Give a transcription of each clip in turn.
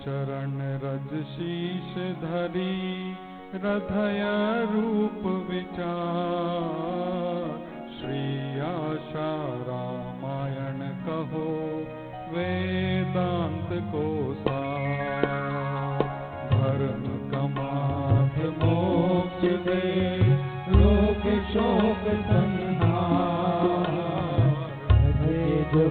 चरण रज शीश धरी, हृदय रूप विचार। श्री आशा रामायण कहो, वेदांत को धर्म कमात मोक्ष दे, लोक शोक संहार। जो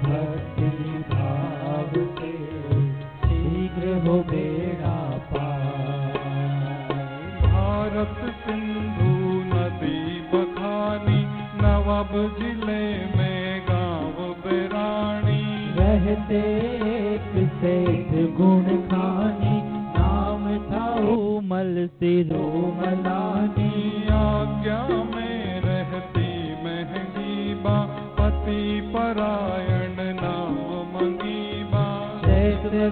सिंधु नदी बखानी नवाब ज़िले में गाँव बेराणी रहते एक सेठ गुण खानी नाम था उमल सिरो मलानी। आज्ञा में रहती महँगी बा पति परायण नाम मंगीबा चैत्र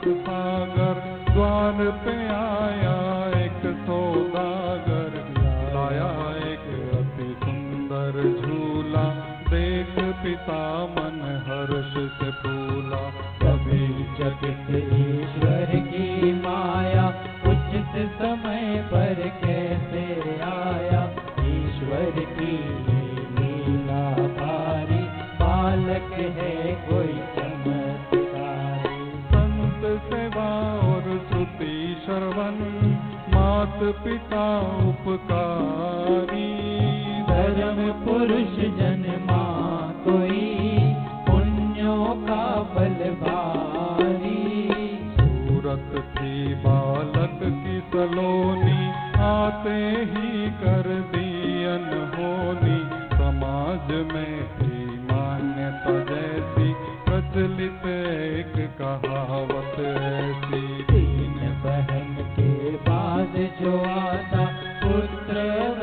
सागर, द्वार पे आया एक सौदागर, लाया एक अति सुंदर झूला। देख पिता मन हर्ष से फूला, कभी जगत पिता उपकारी। धर्म पुरुष जन्मा कोई पुण्यों का बल भारी सूरत थी बालक की सलोनी आते ही कर दी अनहोनी समाज में थी मान्यता जैसी प्रचलित एक कहावत ऐसी। बाद जो आता पुत्र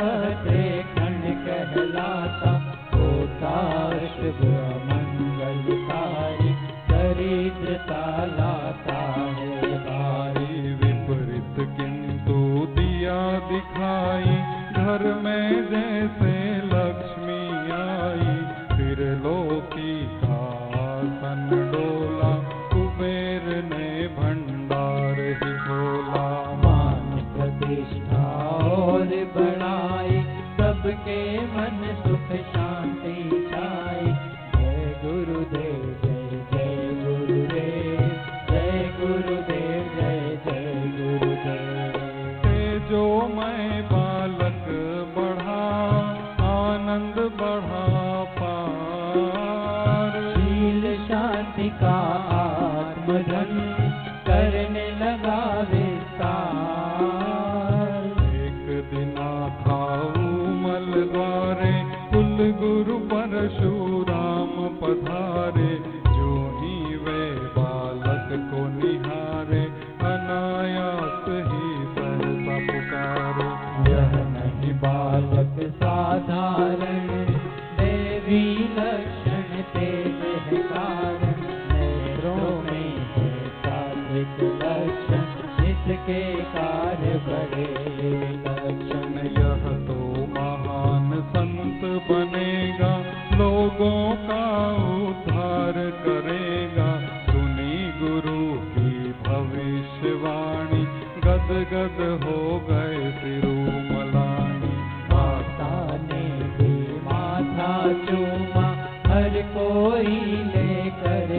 गद हो गए तिरुमलानी माता ने भी माथा चूमा, हर कोई ले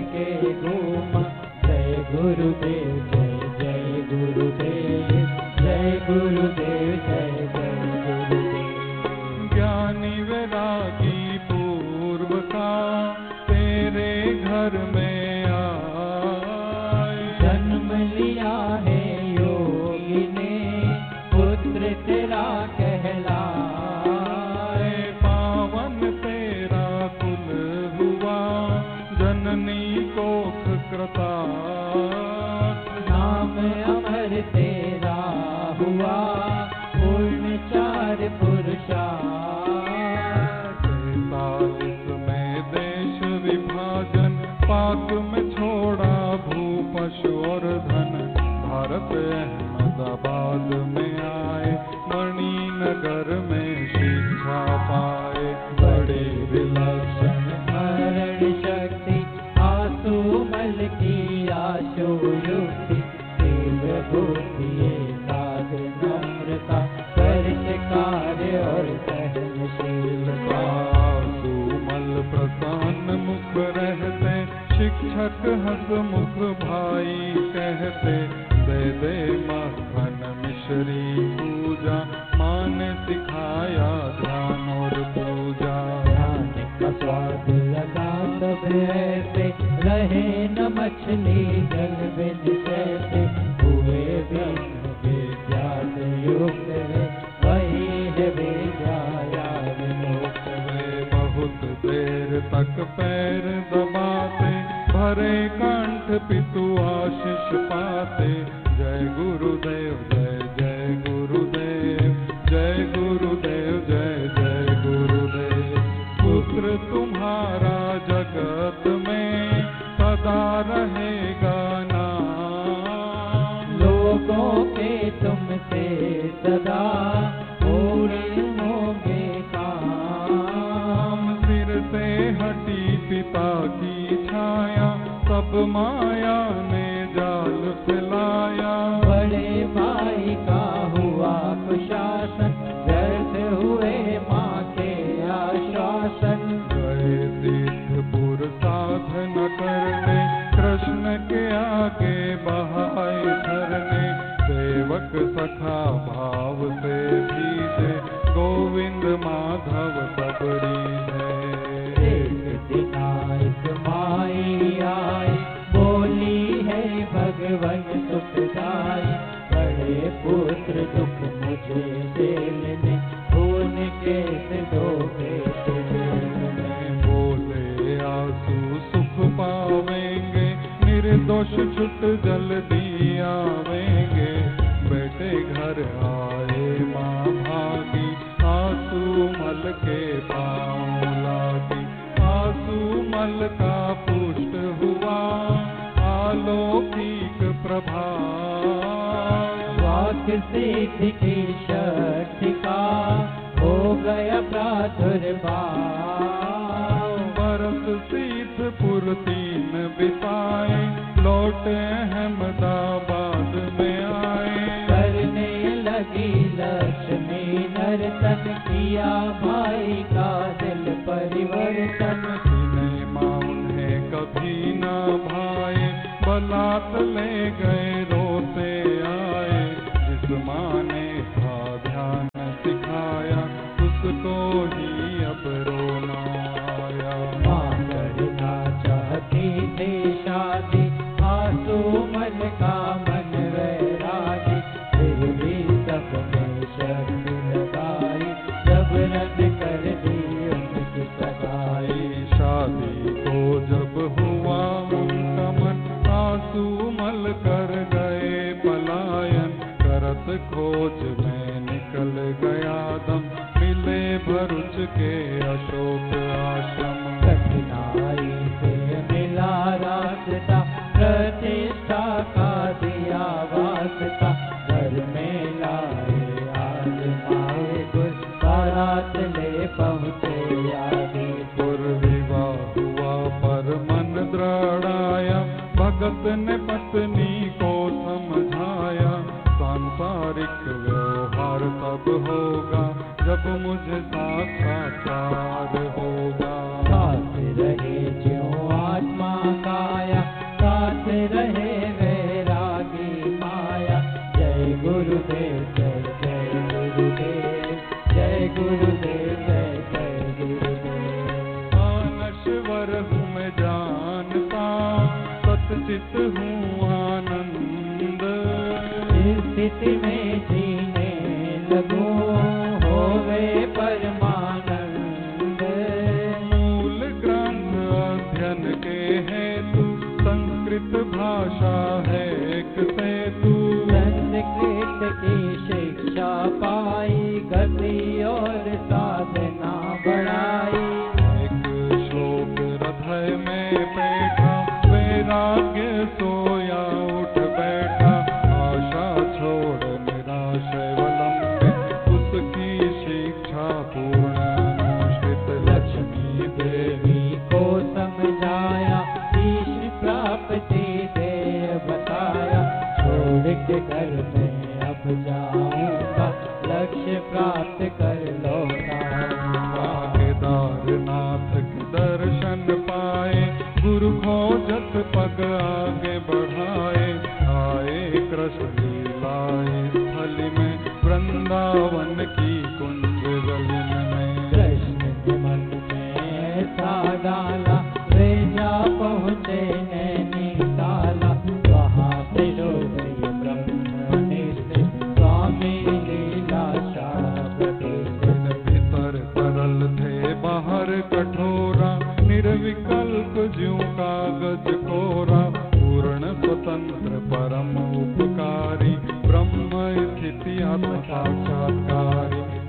के घूमा। जय गुरुदेव, जय जय गुरुदेव जय गुरुदेव, जय पुत्र दुख मुझे दिल में कैसे दोगे बोले आँसू सुख पावेंगे निर्दोष छुट जल्दी आवेंगे बेटे घर आए माँ भागी आँसू मल के पाँव लागी आँसू मल का पुष्ट हुआ आलोकिक प्रभा वाक्य की शक्ति का हो गया प्रादुर्भाव। बरस सिद्ध पुर तीन बिताए लौटे अहमदाबाद में आए। करने लगी लक्ष्मी नर्तन किया भाई का दिल परिवर्तन। माउन उन्हें कभी ना भाई बलात् ले गए the mind. सांसारिक व्यवहार तब होगा, जब मुझे साक्षात्कार होगा। साथ रहे जो आत्मा काया, साथ रहे This is ब्रह्म स्थिति आत्म साक्षात्कार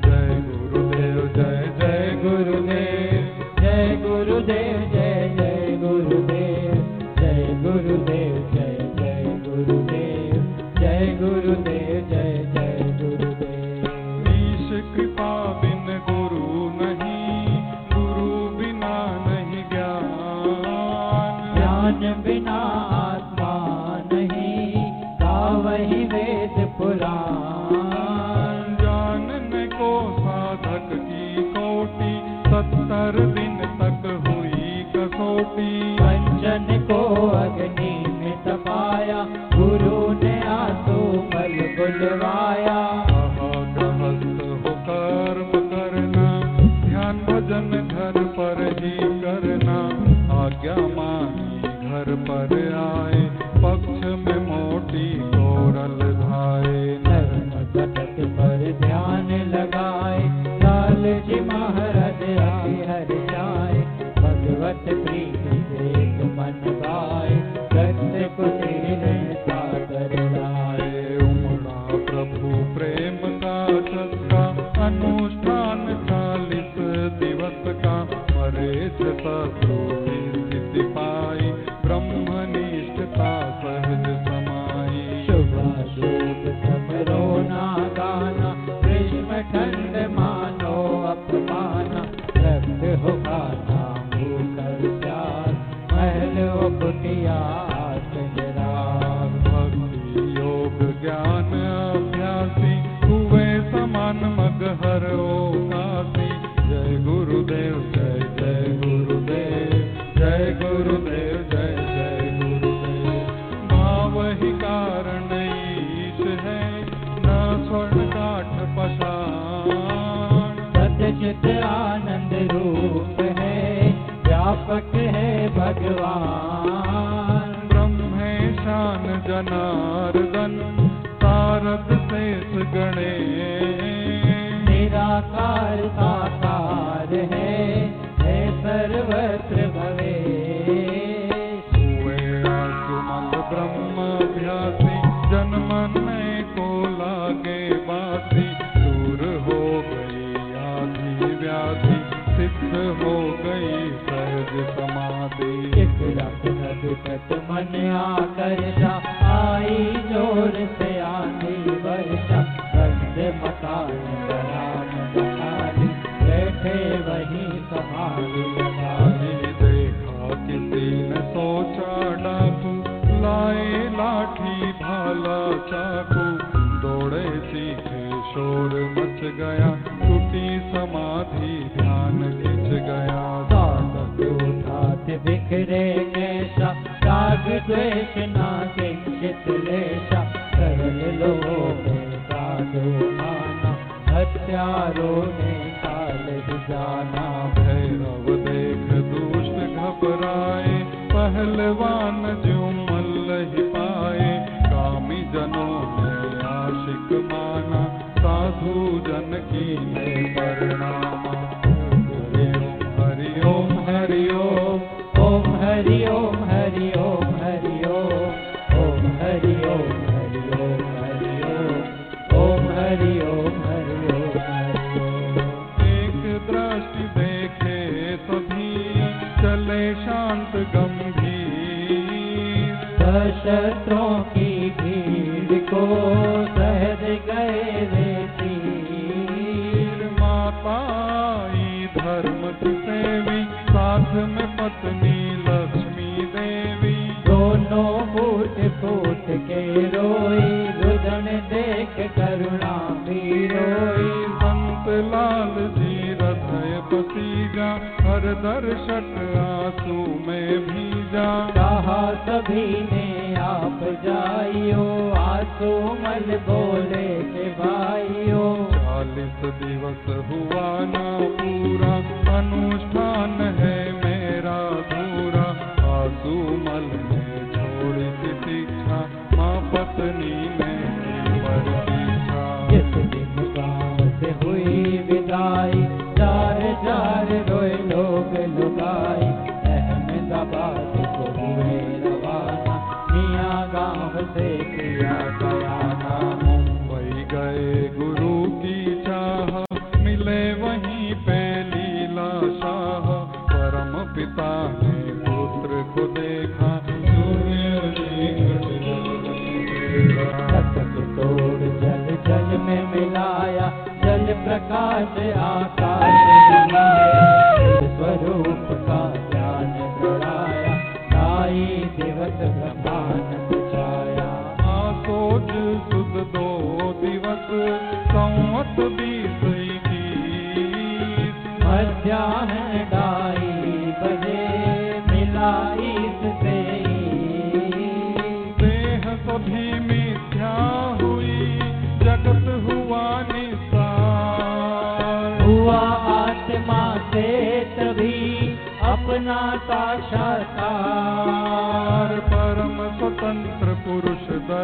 Shiva. मन आकर जा। आई ज़ोर से वर्षा। मकान बराम बैठे वही देखा लाठी भाला दौड़े सीखे शोर मच गया। समाधि ध्यान खिंच गया। बिखरे कैसा। राग द्वेष ना के चित लेशा सरल लोग साधो माना हत्यारों ने काल जाना भैरव देख दुष्ट घबराए, पहलवान जो मल ही पाए। कामी जनों ने आशिक माना, साधु जन की ने परिणामा हरि ओम ओम, हरि शत्रुओं की भीड़ को सहज गए रे माँ पाई धर्म सेवी साथ में पत्नी लक्ष्मी देवी। दोनों फूट के रोई, रुदन देख करुणा भी रोई संत लाल जी हृदय पसीजा, हर दर्शक आँसू में भीजा। कहा सभी ने बुझाइयो आसो मन बोले के भाइयों। चालीस दिवस हुआ ना पूरा अनुष्ठान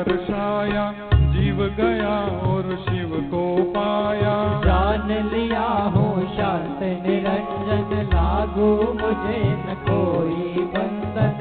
घट छाया जीव गया और शिव को पाया। जान लिया हो शांत निरंजन, लागू मुझे न कोई बंधन।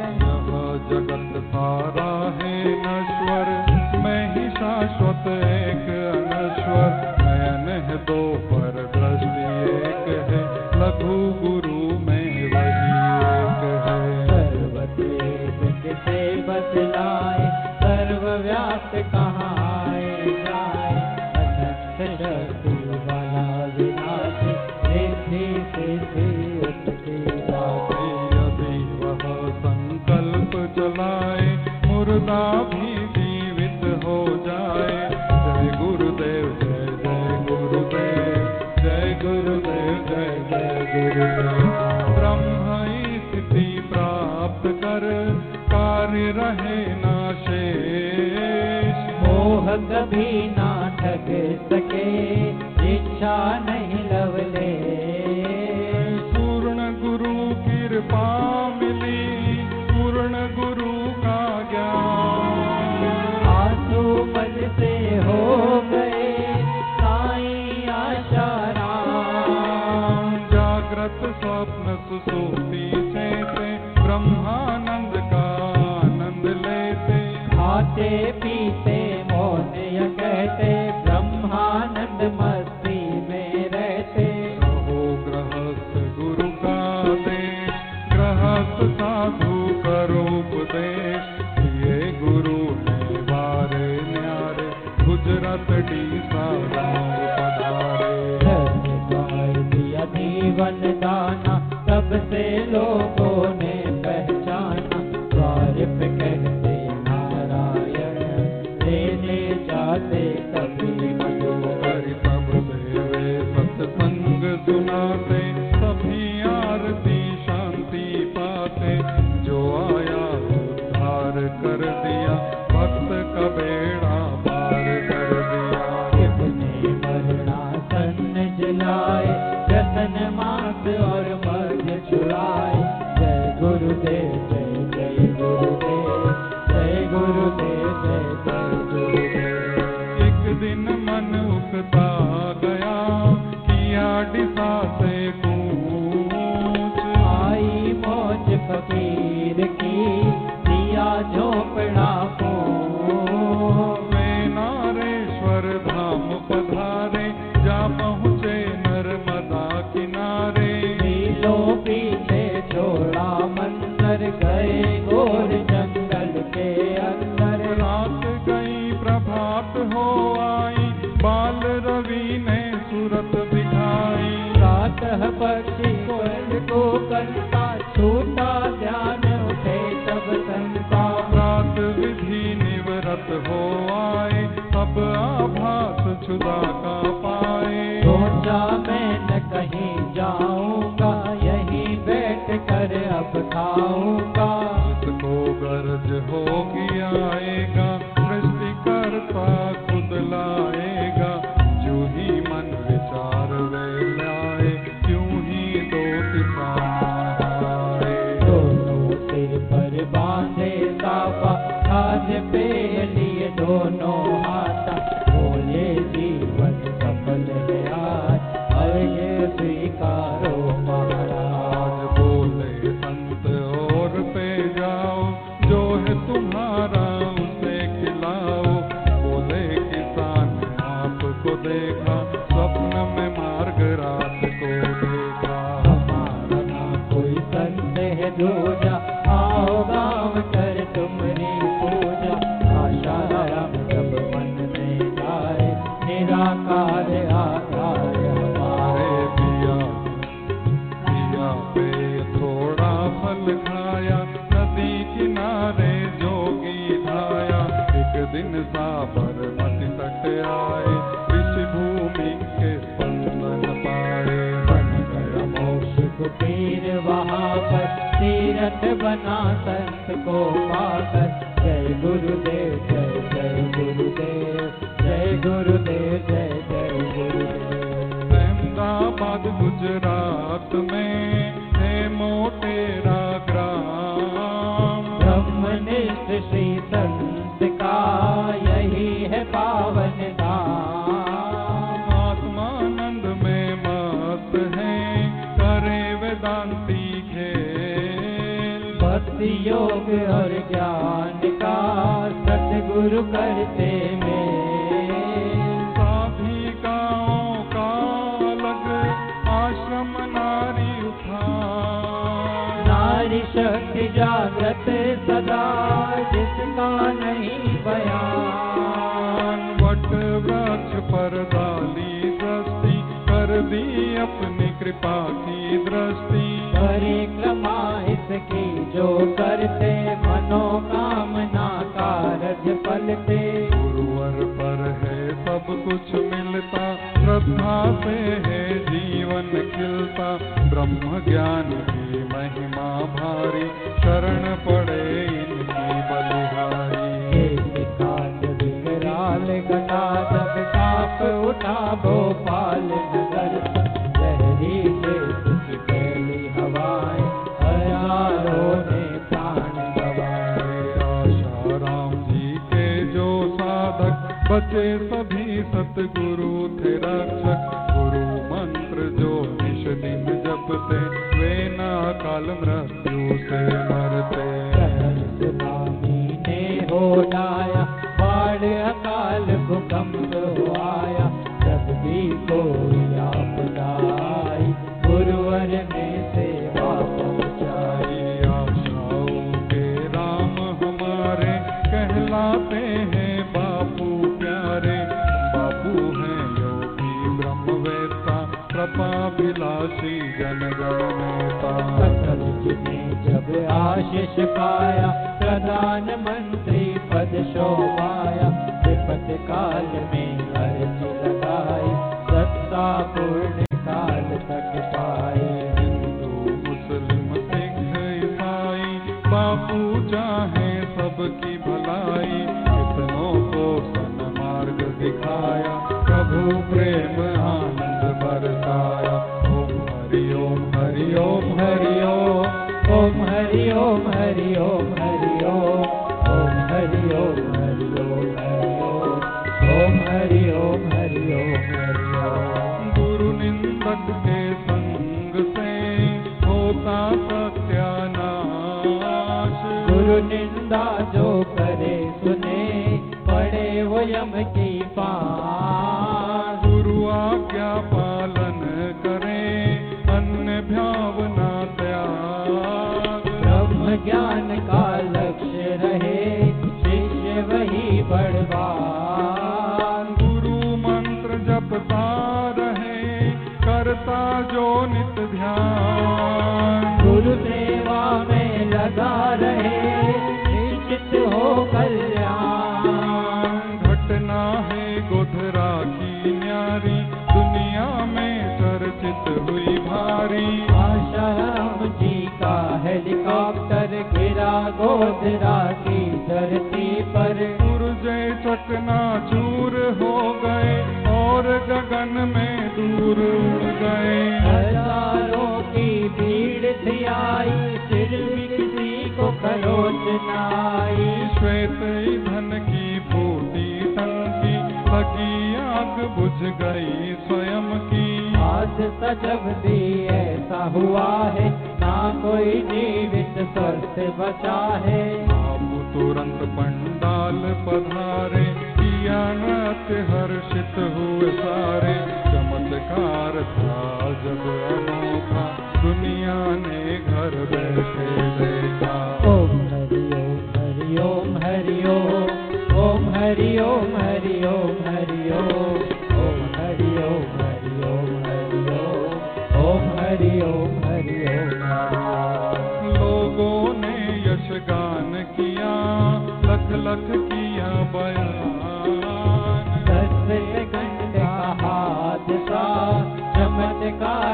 ब्रह्म स्थिति प्राप्त कर कार्य मोह कभी ना ठग सके इच्छा नहीं जीवन दाना सबसे लोगों बाट हो आई बाल रवि ने सूरत दिखाई रात पक्षी कोयल को करता छोटा ध्यान उठे सब संता। रात विधि निवरत हो आए अब आभास छुदा का पाए। सोचा मैं न कहीं जाऊँगा यहीं बैठ कर अब खाऊँगा। उसको गर्ज होगी आए संत का यही है पावन धाम आत्मानंद में मस्त है करे वेदांती खेल। भक्ति योग और ज्ञान का सतगुरु करते में साधिकाओं का अलग आश्रम नारी उठान नारी शक्ति जागृत सदा जिसका पर डाली दृष्टि कर दी अपनी कृपा की दृष्टि। परिक्रमा इसकी जो करते मनोकामना कारज फलते। गुरुवर पर है सब कुछ मिलता श्रद्धा से है जीवन खिलता। ब्रह्म ज्ञान की महिमा भारी शरण पड़े प्रधानमंत्री पद शोभाया विपत काल में अर्ज़ लगाई सत्ता पूर्ण काल तक पाए। हिंदू, मुस्लिम, सिख, ईसाई, बापू चाहे सबकी भलाई कितनों को सन्मार्ग दिखाया, प्रभु प्रेम आनंद बरसाया। ओम हरि ओम हरि ओम हरि ओम ओम हरि ओम हरि ओम हरि ओम। हरि ओम हरि ओम हरि ओम ओम हरि ओम हरि ओम हरि ओम गुरु निंदक के संग से होता सत्यानाश गुरु निंदा जो करे सुने पड़े वो यम की पास गुरु आज्ञा पालन करे अन्य भावना त्याग ब्रह्म ज्ञान गोधरा की धरती पर। पुरजे चकना चूर हो गए और गगन में दूर उड़ गए। हज़ारों की भीड़ थी आई फिर भी किसी को खरोच न आई। श्वेत धन की फूटी टंकी लगी आग बुझ गई स्वयं की। आज जब भी ऐसा हुआ है कोई जीवित स्वर्थ बचा है हम तुरंत पंडाल पधारे किया नाथ हर्षित हुए सारे।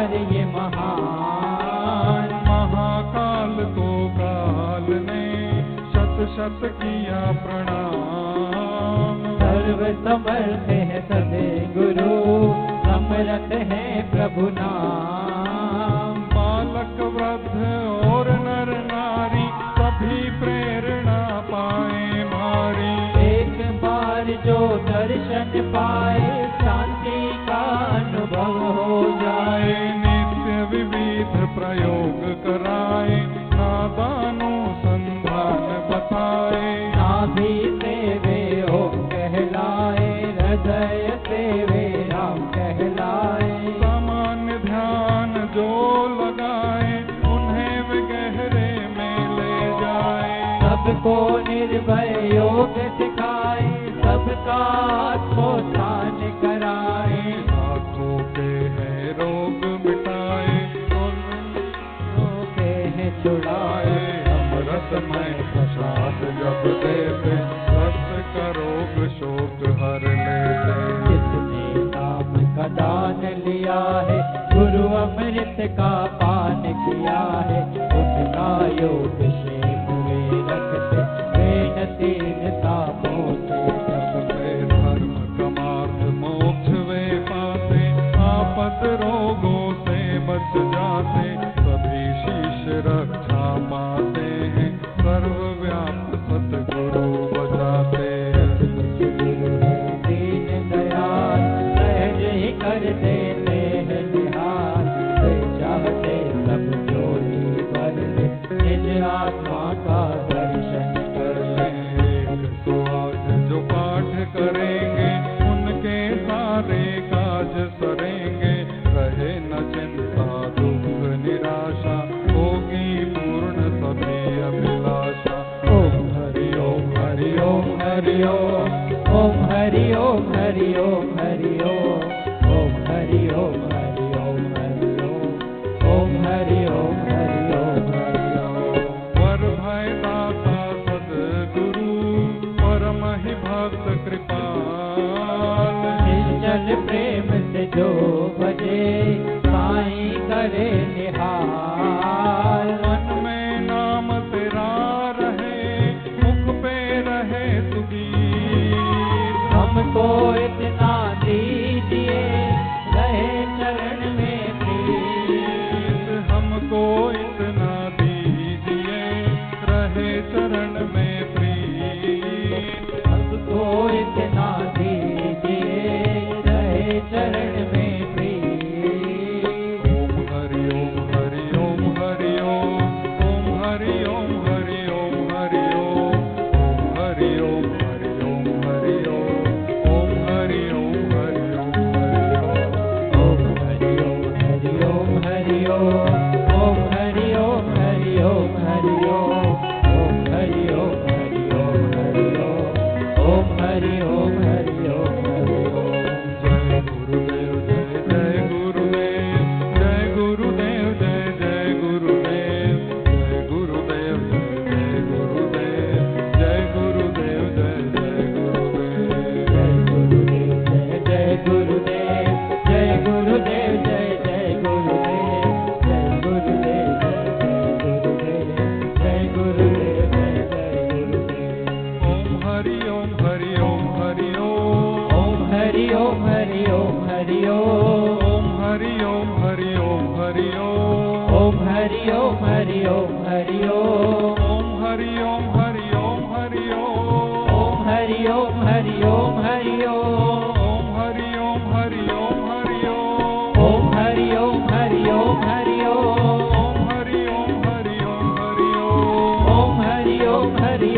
ये महान। महाकाल को काल ने शत शत किया प्रणाम। सर्व समर्थ है सदे गुरु समरथ है प्रभु नाम। बालक वृद्ध और नर नारी सभी प्रेरणा पाए मारी। एक बार जो दर्शन पाए योग सिखाए सबका आत्मोत्थान कराए आँखों के हैं रोग मिटाए उन रोके हैं छुड़ाए। अमृतमय प्रसाद जब देते रक्त का रोग शोक हर लेते। जिसने नाम का दान लिया है गुरु अमृत का पान किया है उनका योग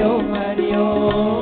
Mario, Mario.